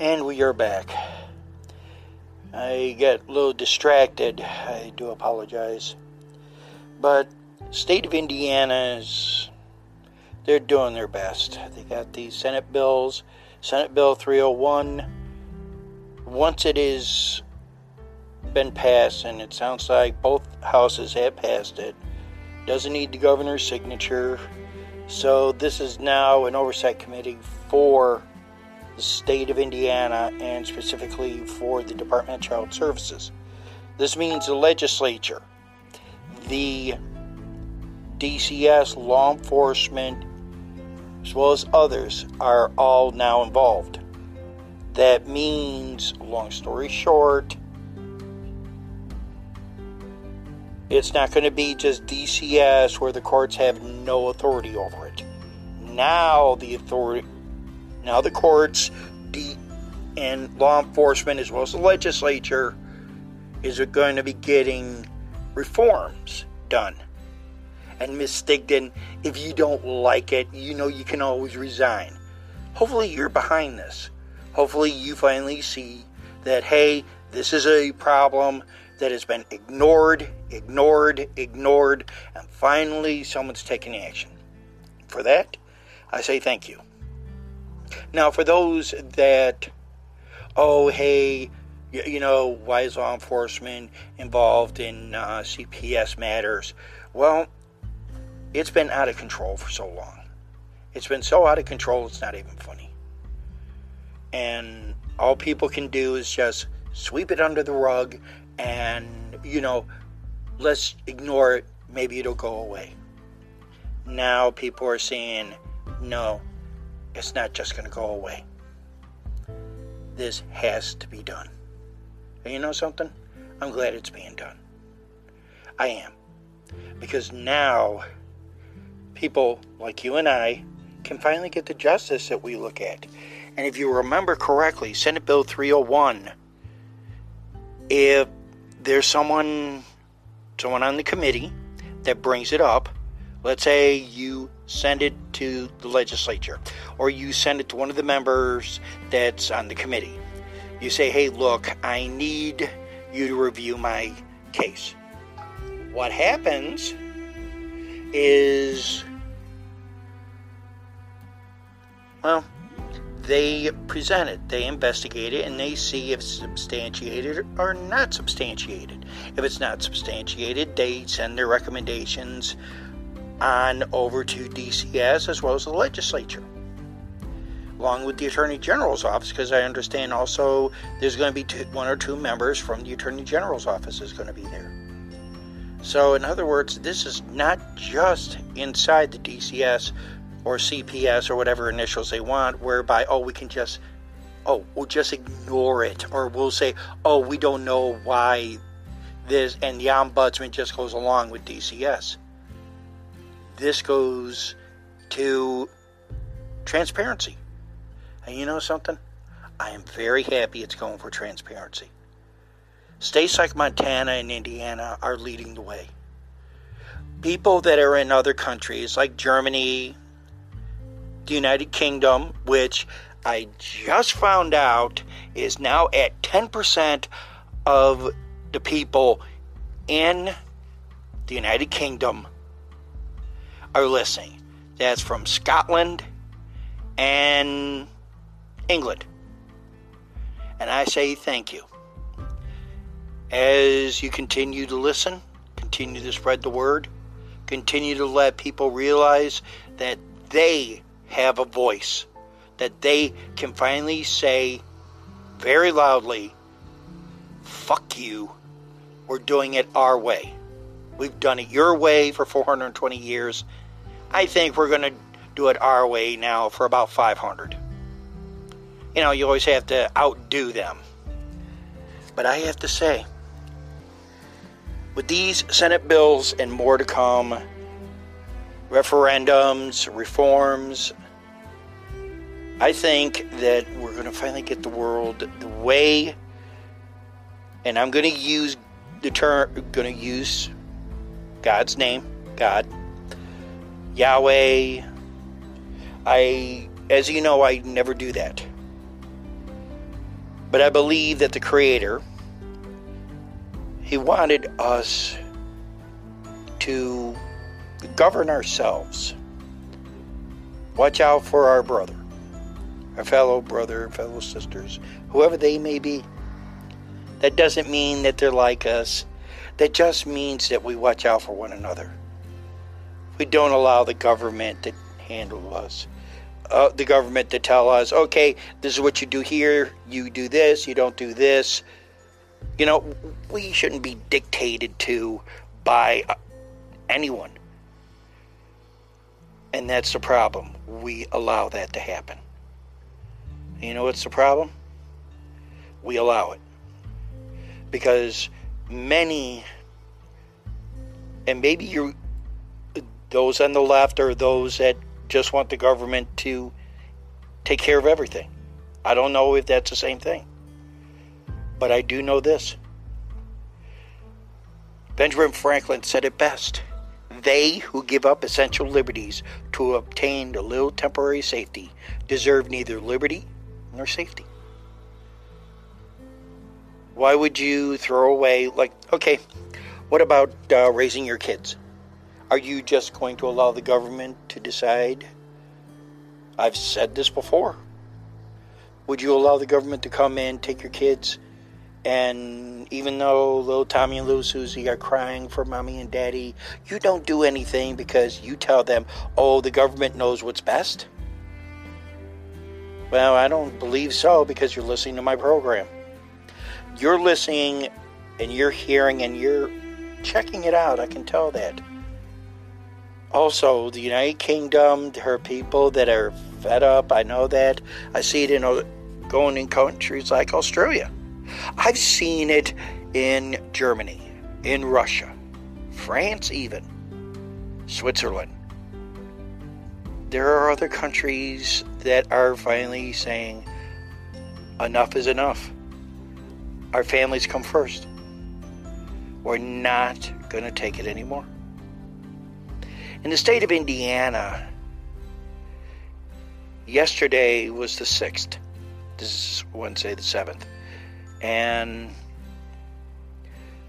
And we are back. I got a little distracted. I do apologize. But state of Indiana's they're doing their best. They got these Senate bills, Senate Bill 301. Once it is been passed, and it sounds like both houses have passed it, doesn't need the governor's signature. So this is now an oversight committee for the state of Indiana and specifically for the Department of Child Services. This means the legislature, the DCS, law enforcement, as well as others, are all now involved. That means, long story short, it's not going to be just DCS where the courts have no authority over it. Now the authority, now the courts, and law enforcement as well as the legislature is going to be getting reforms done. And Miss Stigdon, if you don't like it, you know you can always resign. Hopefully you're behind this. Hopefully you finally see that, hey, this is a problem that has been ignored, ignored, ignored, and finally someone's taking action. For that, I say thank you. Now, for those that, oh, hey, you know, why is law enforcement involved in uh, CPS matters? Well, it's been out of control for so long. It's been so out of control, it's not even funny. And all people can do is just sweep it under the rug and, you know, let's ignore it. Maybe it'll go away. Now people are saying, no, it's not just going to go away. This has to be done. And you know something? I'm glad it's being done. I am. Because now people like you and I can finally get the justice that we look at. And if you remember correctly, Senate Bill 301, if there's someone someone on the committee that brings it up, let's say you send it to the legislature or you send it to one of the members that's on the committee. You say, "Hey, look, I need you to review my case." What happens is well, they present it, they investigate it, and they see if it's substantiated or not substantiated. If it's not substantiated, they send their recommendations on over to DCS as well as the legislature, along with the Attorney General's office, because I understand also there's going to be two, one or two members from the Attorney General's office is going to be there. So, in other words, this is not just inside the DCS or CPS or whatever initials they want, whereby, oh, we can just, oh, we'll just ignore it, or we'll say, oh, we don't know why this, and the ombudsman just goes along with DCS. This goes to transparency. And you know something? I am very happy it's going for transparency. States like Montana and Indiana are leading the way. People that are in other countries like Germany, the United Kingdom, which I just found out is now at 10% of the people in the United Kingdom Oh, are listening. That's from Scotland and England. And I say thank you. As you continue to listen, continue to spread the word, continue to let people realize that they have a voice, that they can finally say very loudly, fuck you, we're doing it our way. We've done it your way for 420 years. I think we're going to do it our way now for about 500. You know, you always have to outdo them. But I have to say, with these Senate bills and more to come, referendums, reforms, I think that we're going to finally get the world the way, and I'm going to use the term, going to use God's name, God, Yahweh. I, as you know, I never do that. But I believe that the Creator, He wanted us to govern ourselves. Watch out for our brother, our fellow brother, fellow sisters, whoever they may be. That doesn't mean that they're like us. That just means that we watch out for one another. We don't allow the government to handle us. Uh, the government to tell us, okay, this is what you do here, you do this, you don't do this. You know, we shouldn't be dictated to by uh, anyone. And that's the problem. We allow that to happen. You know what's the problem? We allow it. Because many, and maybe you those on the left are those that just want the government to take care of everything. I don't know if that's the same thing. But I do know this. Benjamin Franklin said it best. They who give up essential liberties to obtain a little temporary safety deserve neither liberty nor safety. Why would you throw away, like, okay, what about uh, raising your kids? Are you just going to allow the government to decide? I've said this before. Would you allow the government to come in, take your kids, and even though little Tommy and little Susie are crying for mommy and daddy, you don't do anything because you tell them, oh, the government knows what's best? Well, I don't believe so because you're listening to my program. You're listening and you're hearing and you're checking it out. I can tell that. Also, the United Kingdom, are people that are fed up. I know that. I see it in uh, going in countries like Australia. I've seen it in Germany, in Russia, France, even Switzerland. There are other countries that are finally saying, enough is enough. Our families come first. We're not going to take it anymore. In the state of Indiana, yesterday was the 6th. This is Wednesday the 7th. And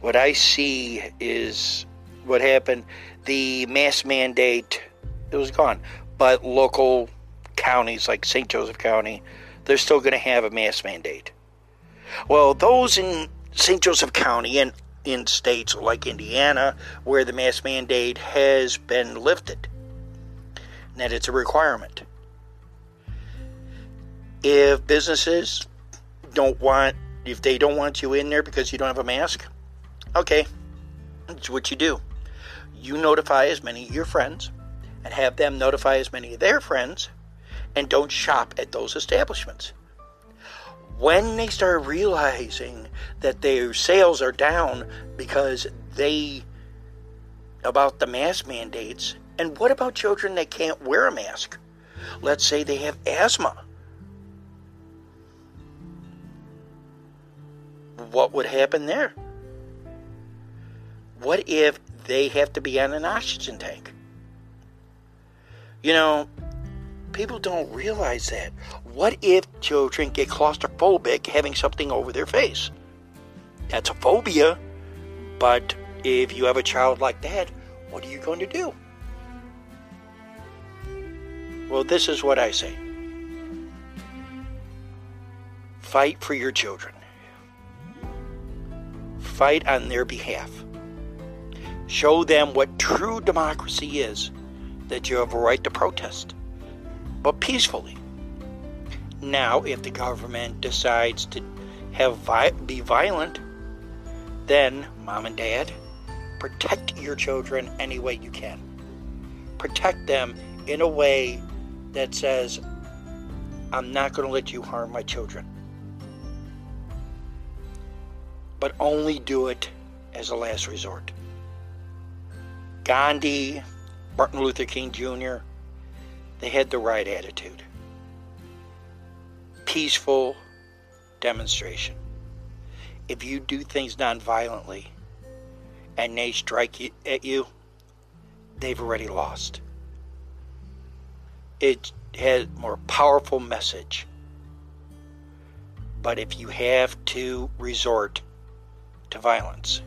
what I see is what happened. The mask mandate, it was gone. But local counties like St. Joseph County, they're still going to have a mask mandate. Well, those in St. Joseph County and in states like Indiana where the mask mandate has been lifted, that it's a requirement. If businesses don't want, if they don't want you in there because you don't have a mask, okay, that's what you do. You notify as many of your friends and have them notify as many of their friends and don't shop at those establishments when they start realizing that their sales are down because they about the mask mandates and what about children that can't wear a mask? Let's say they have asthma. What would happen there? What if they have to be on an oxygen tank? You know people don't realize that what if children get claustrophobic having something over their face? That's a phobia. But if you have a child like that, what are you going to do? Well, this is what I say fight for your children, fight on their behalf. Show them what true democracy is that you have a right to protest, but peacefully. Now, if the government decides to have vi- be violent, then mom and dad, protect your children any way you can. Protect them in a way that says, I'm not going to let you harm my children. But only do it as a last resort. Gandhi, Martin Luther King Jr., they had the right attitude peaceful demonstration. If you do things nonviolently and they strike you, at you, they've already lost. It has more powerful message But if you have to resort to violence,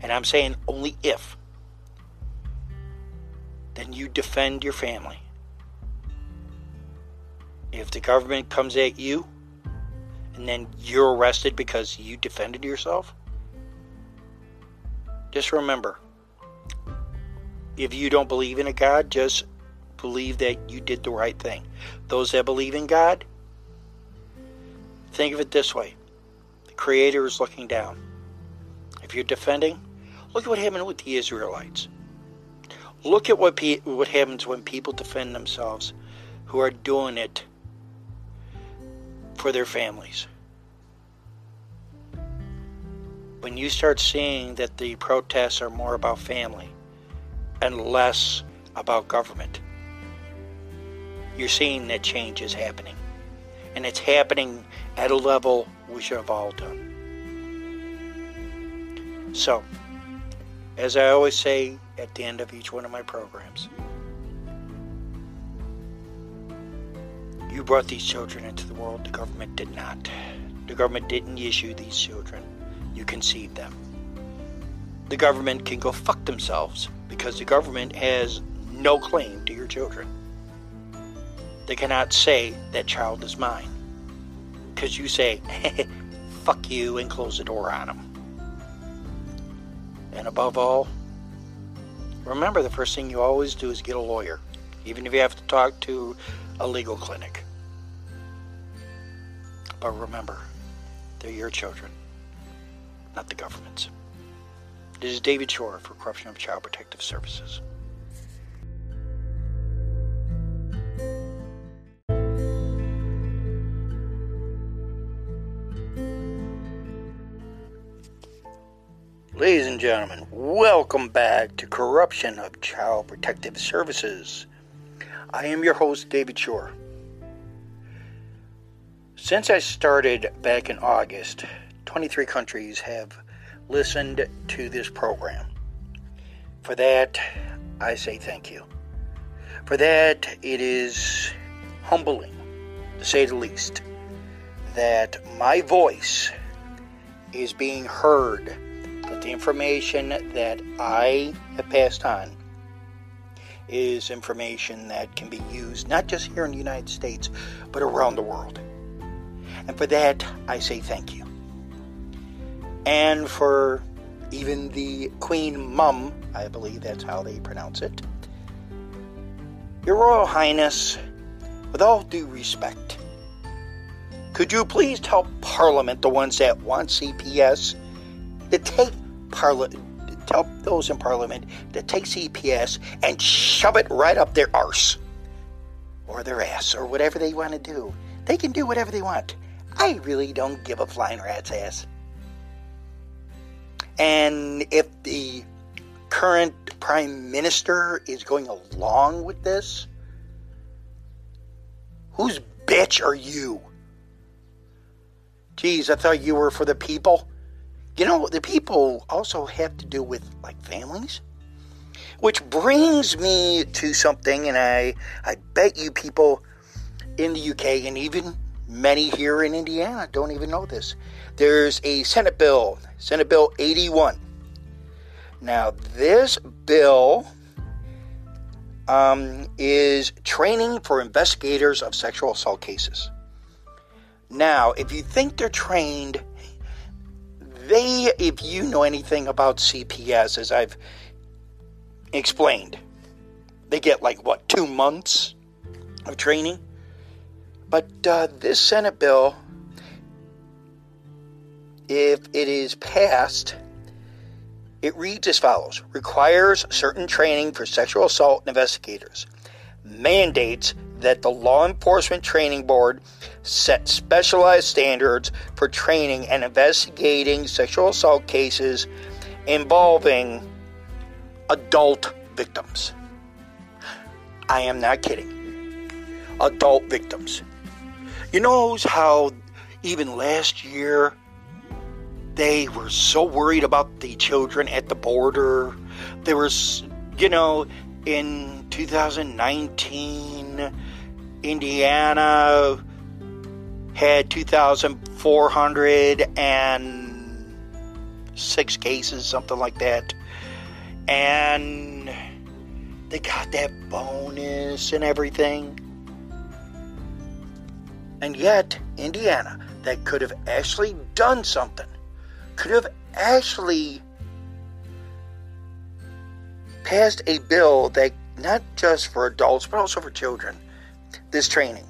and I'm saying only if, then you defend your family. If the government comes at you and then you're arrested because you defended yourself, just remember if you don't believe in a God, just believe that you did the right thing. Those that believe in God, think of it this way the Creator is looking down. If you're defending, look at what happened with the Israelites. Look at what, pe- what happens when people defend themselves who are doing it for their families. When you start seeing that the protests are more about family and less about government, you're seeing that change is happening. And it's happening at a level we should have all done. So, as I always say at the end of each one of my programs, brought these children into the world, the government did not. The government didn't issue these children, you conceived them. The government can go fuck themselves because the government has no claim to your children. They cannot say that child is mine because you say, fuck you, and close the door on them. And above all, remember the first thing you always do is get a lawyer, even if you have to talk to a legal clinic. But remember, they're your children, not the government's. This is David Shore for Corruption of Child Protective Services. Ladies and gentlemen, welcome back to Corruption of Child Protective Services. I am your host, David Shore. Since I started back in August, 23 countries have listened to this program. For that, I say thank you. For that, it is humbling, to say the least, that my voice is being heard that the information that I have passed on is information that can be used not just here in the United States, but around the world. And for that, I say thank you. And for even the Queen Mum, I believe that's how they pronounce it, Your Royal Highness, with all due respect, could you please tell Parliament, the ones that want CPS, to take Parliament, tell those in Parliament to take CPS and shove it right up their arse or their ass or whatever they want to do. They can do whatever they want. I really don't give a flying rat's ass. And if the current prime minister is going along with this, whose bitch are you? Geez, I thought you were for the people. You know, the people also have to do with like families. Which brings me to something, and I, I bet you people in the UK and even many here in Indiana don't even know this. There's a Senate bill, Senate Bill 81. Now, this bill um, is training for investigators of sexual assault cases. Now, if you think they're trained, they, if you know anything about CPS, as I've explained, they get like what, two months of training? But uh, this Senate bill, if it is passed, it reads as follows requires certain training for sexual assault investigators, mandates that the Law Enforcement Training Board set specialized standards for training and investigating sexual assault cases involving adult victims. I am not kidding. Adult victims. You know how even last year they were so worried about the children at the border? There was, you know, in 2019, Indiana had 2,406 cases, something like that. And they got that bonus and everything. And yet, Indiana, that could have actually done something, could have actually passed a bill that not just for adults but also for children, this training.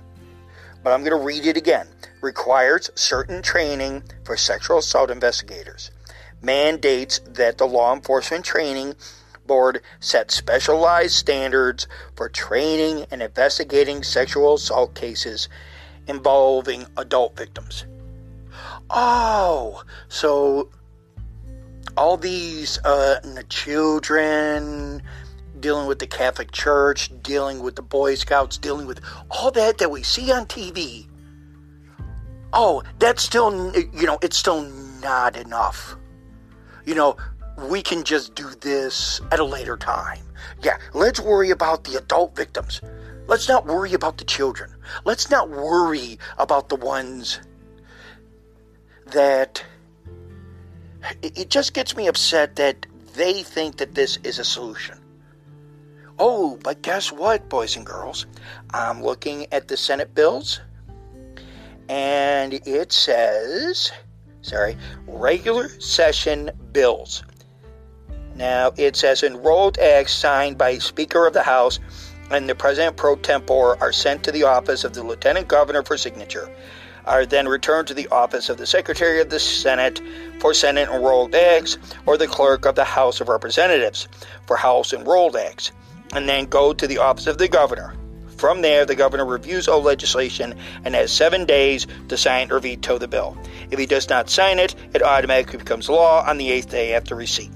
But I'm going to read it again. Requires certain training for sexual assault investigators. Mandates that the law enforcement training board set specialized standards for training and investigating sexual assault cases involving adult victims. Oh, so all these uh, the children dealing with the Catholic Church, dealing with the Boy Scouts, dealing with all that that we see on TV. Oh, that's still, you know, it's still not enough. You know, we can just do this at a later time. Yeah, let's worry about the adult victims. Let's not worry about the children. Let's not worry about the ones that. It just gets me upset that they think that this is a solution. Oh, but guess what, boys and girls? I'm looking at the Senate bills, and it says, sorry, regular session bills. Now, it says enrolled acts signed by Speaker of the House and the President pro tempore are sent to the office of the Lieutenant Governor for signature, are then returned to the office of the Secretary of the Senate for Senate enrolled acts, or the Clerk of the House of Representatives for House enrolled acts, and then go to the office of the Governor. From there, the governor reviews all legislation and has seven days to sign or veto the bill. If he does not sign it, it automatically becomes law on the eighth day after receipt.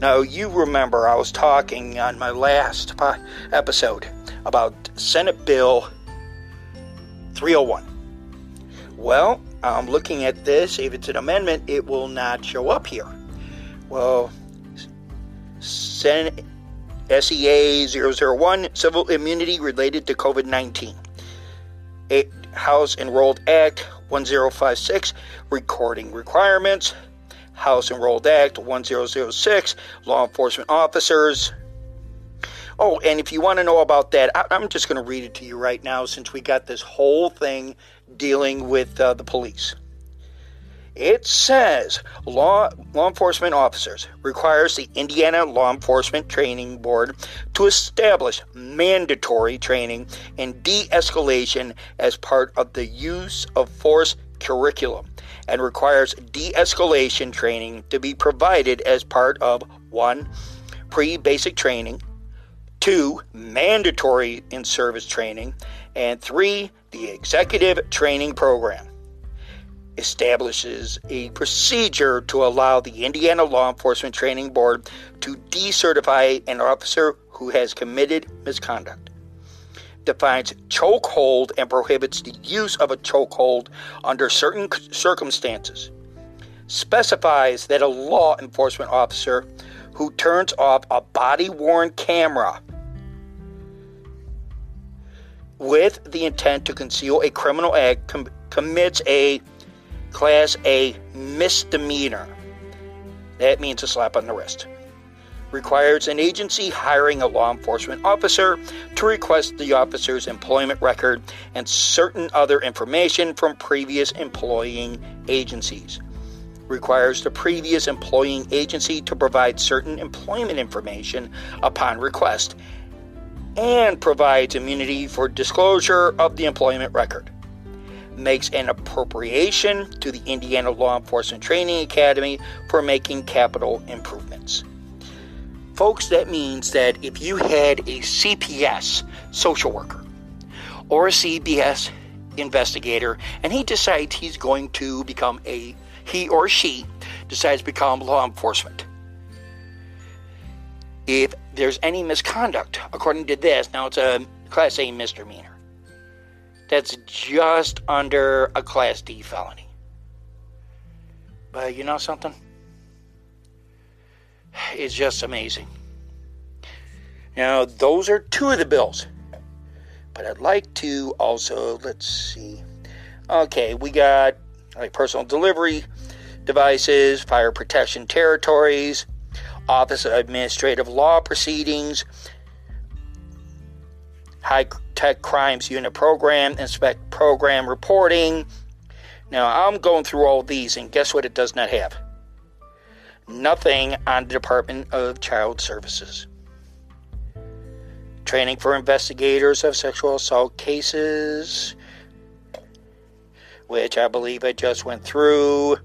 Now, you remember I was talking on my last episode about Senate Bill 301. Well, I'm looking at this. If it's an amendment, it will not show up here. Well, Senate SEA 001 Civil Immunity Related to COVID 19. House Enrolled Act 1056 Recording Requirements. House Enrolled Act 1006, Law Enforcement Officers. Oh, and if you want to know about that, I, am just going to read it to you right now since we got this whole thing dealing with uh, the police. It says law law enforcement officers requires the Indiana Law Enforcement Training Board to establish mandatory training and de-escalation as part of the use of force curriculum and requires de escalation training to be provided as part of 1. Pre basic training, 2. Mandatory in service training, and 3. The executive training program. Establishes a procedure to allow the Indiana Law Enforcement Training Board to decertify an officer who has committed misconduct defines chokehold and prohibits the use of a chokehold under certain circumstances. Specifies that a law enforcement officer who turns off a body worn camera with the intent to conceal a criminal act com- commits a Class A misdemeanor. That means a slap on the wrist requires an agency hiring a law enforcement officer to request the officer's employment record and certain other information from previous employing agencies. Requires the previous employing agency to provide certain employment information upon request and provides immunity for disclosure of the employment record. Makes an appropriation to the Indiana Law Enforcement Training Academy for making capital improvements. Folks, that means that if you had a CPS social worker or a CPS investigator and he decides he's going to become a, he or she decides to become law enforcement. If there's any misconduct, according to this, now it's a Class A misdemeanor. That's just under a Class D felony. But you know something? Is just amazing. Now, those are two of the bills. But I'd like to also, let's see, Okay, we got like personal delivery devices, fire protection territories, Office of Administrative Law Proceedings, High Tech Crimes Unit Program, Inspect Program Reporting. Now, I'm going through all these, and guess what it does not have? Nothing on the Department of Child Services. Training for investigators of sexual assault cases, which I believe I just went through.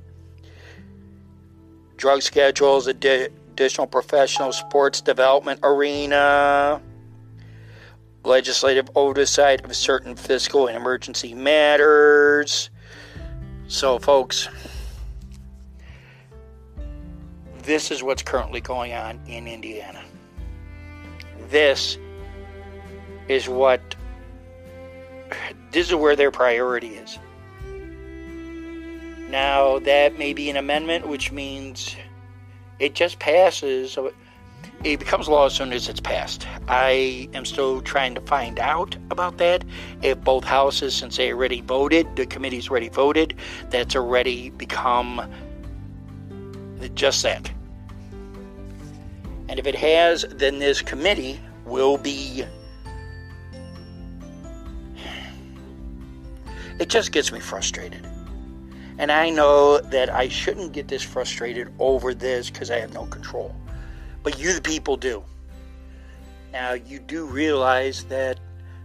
Drug schedules, additional professional sports development arena, legislative oversight of certain fiscal and emergency matters. So, folks, this is what's currently going on in Indiana. This is what, this is where their priority is. Now, that may be an amendment, which means it just passes. It becomes law as soon as it's passed. I am still trying to find out about that. If both houses, since they already voted, the committee's already voted, that's already become just that. And if it has, then this committee will be. It just gets me frustrated. And I know that I shouldn't get this frustrated over this because I have no control. But you, the people, do. Now, you do realize that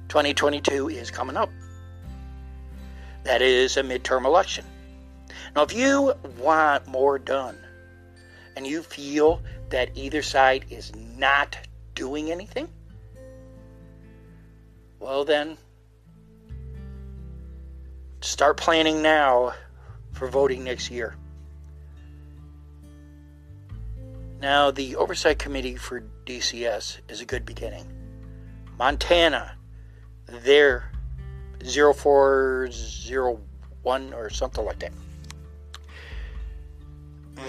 2022 is coming up. That is a midterm election. Now, if you want more done and you feel that either side is not doing anything, well, then start planning now for voting next year. Now, the Oversight Committee for DCS is a good beginning. Montana, they're 0401 or something like that.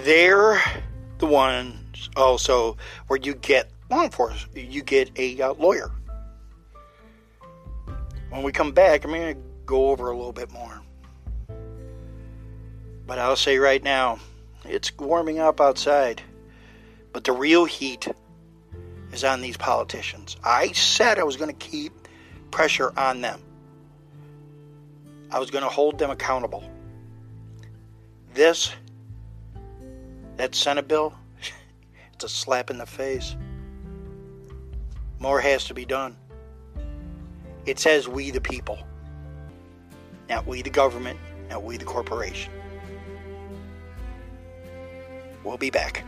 They're the ones also where you get law enforcement, you get a uh, lawyer. When we come back, I'm going to go over a little bit more. But I'll say right now, it's warming up outside. But the real heat is on these politicians. I said I was going to keep pressure on them. I was going to hold them accountable. This, that Senate bill, it's a slap in the face. More has to be done. It says we the people, not we the government, not we the corporation. We'll be back.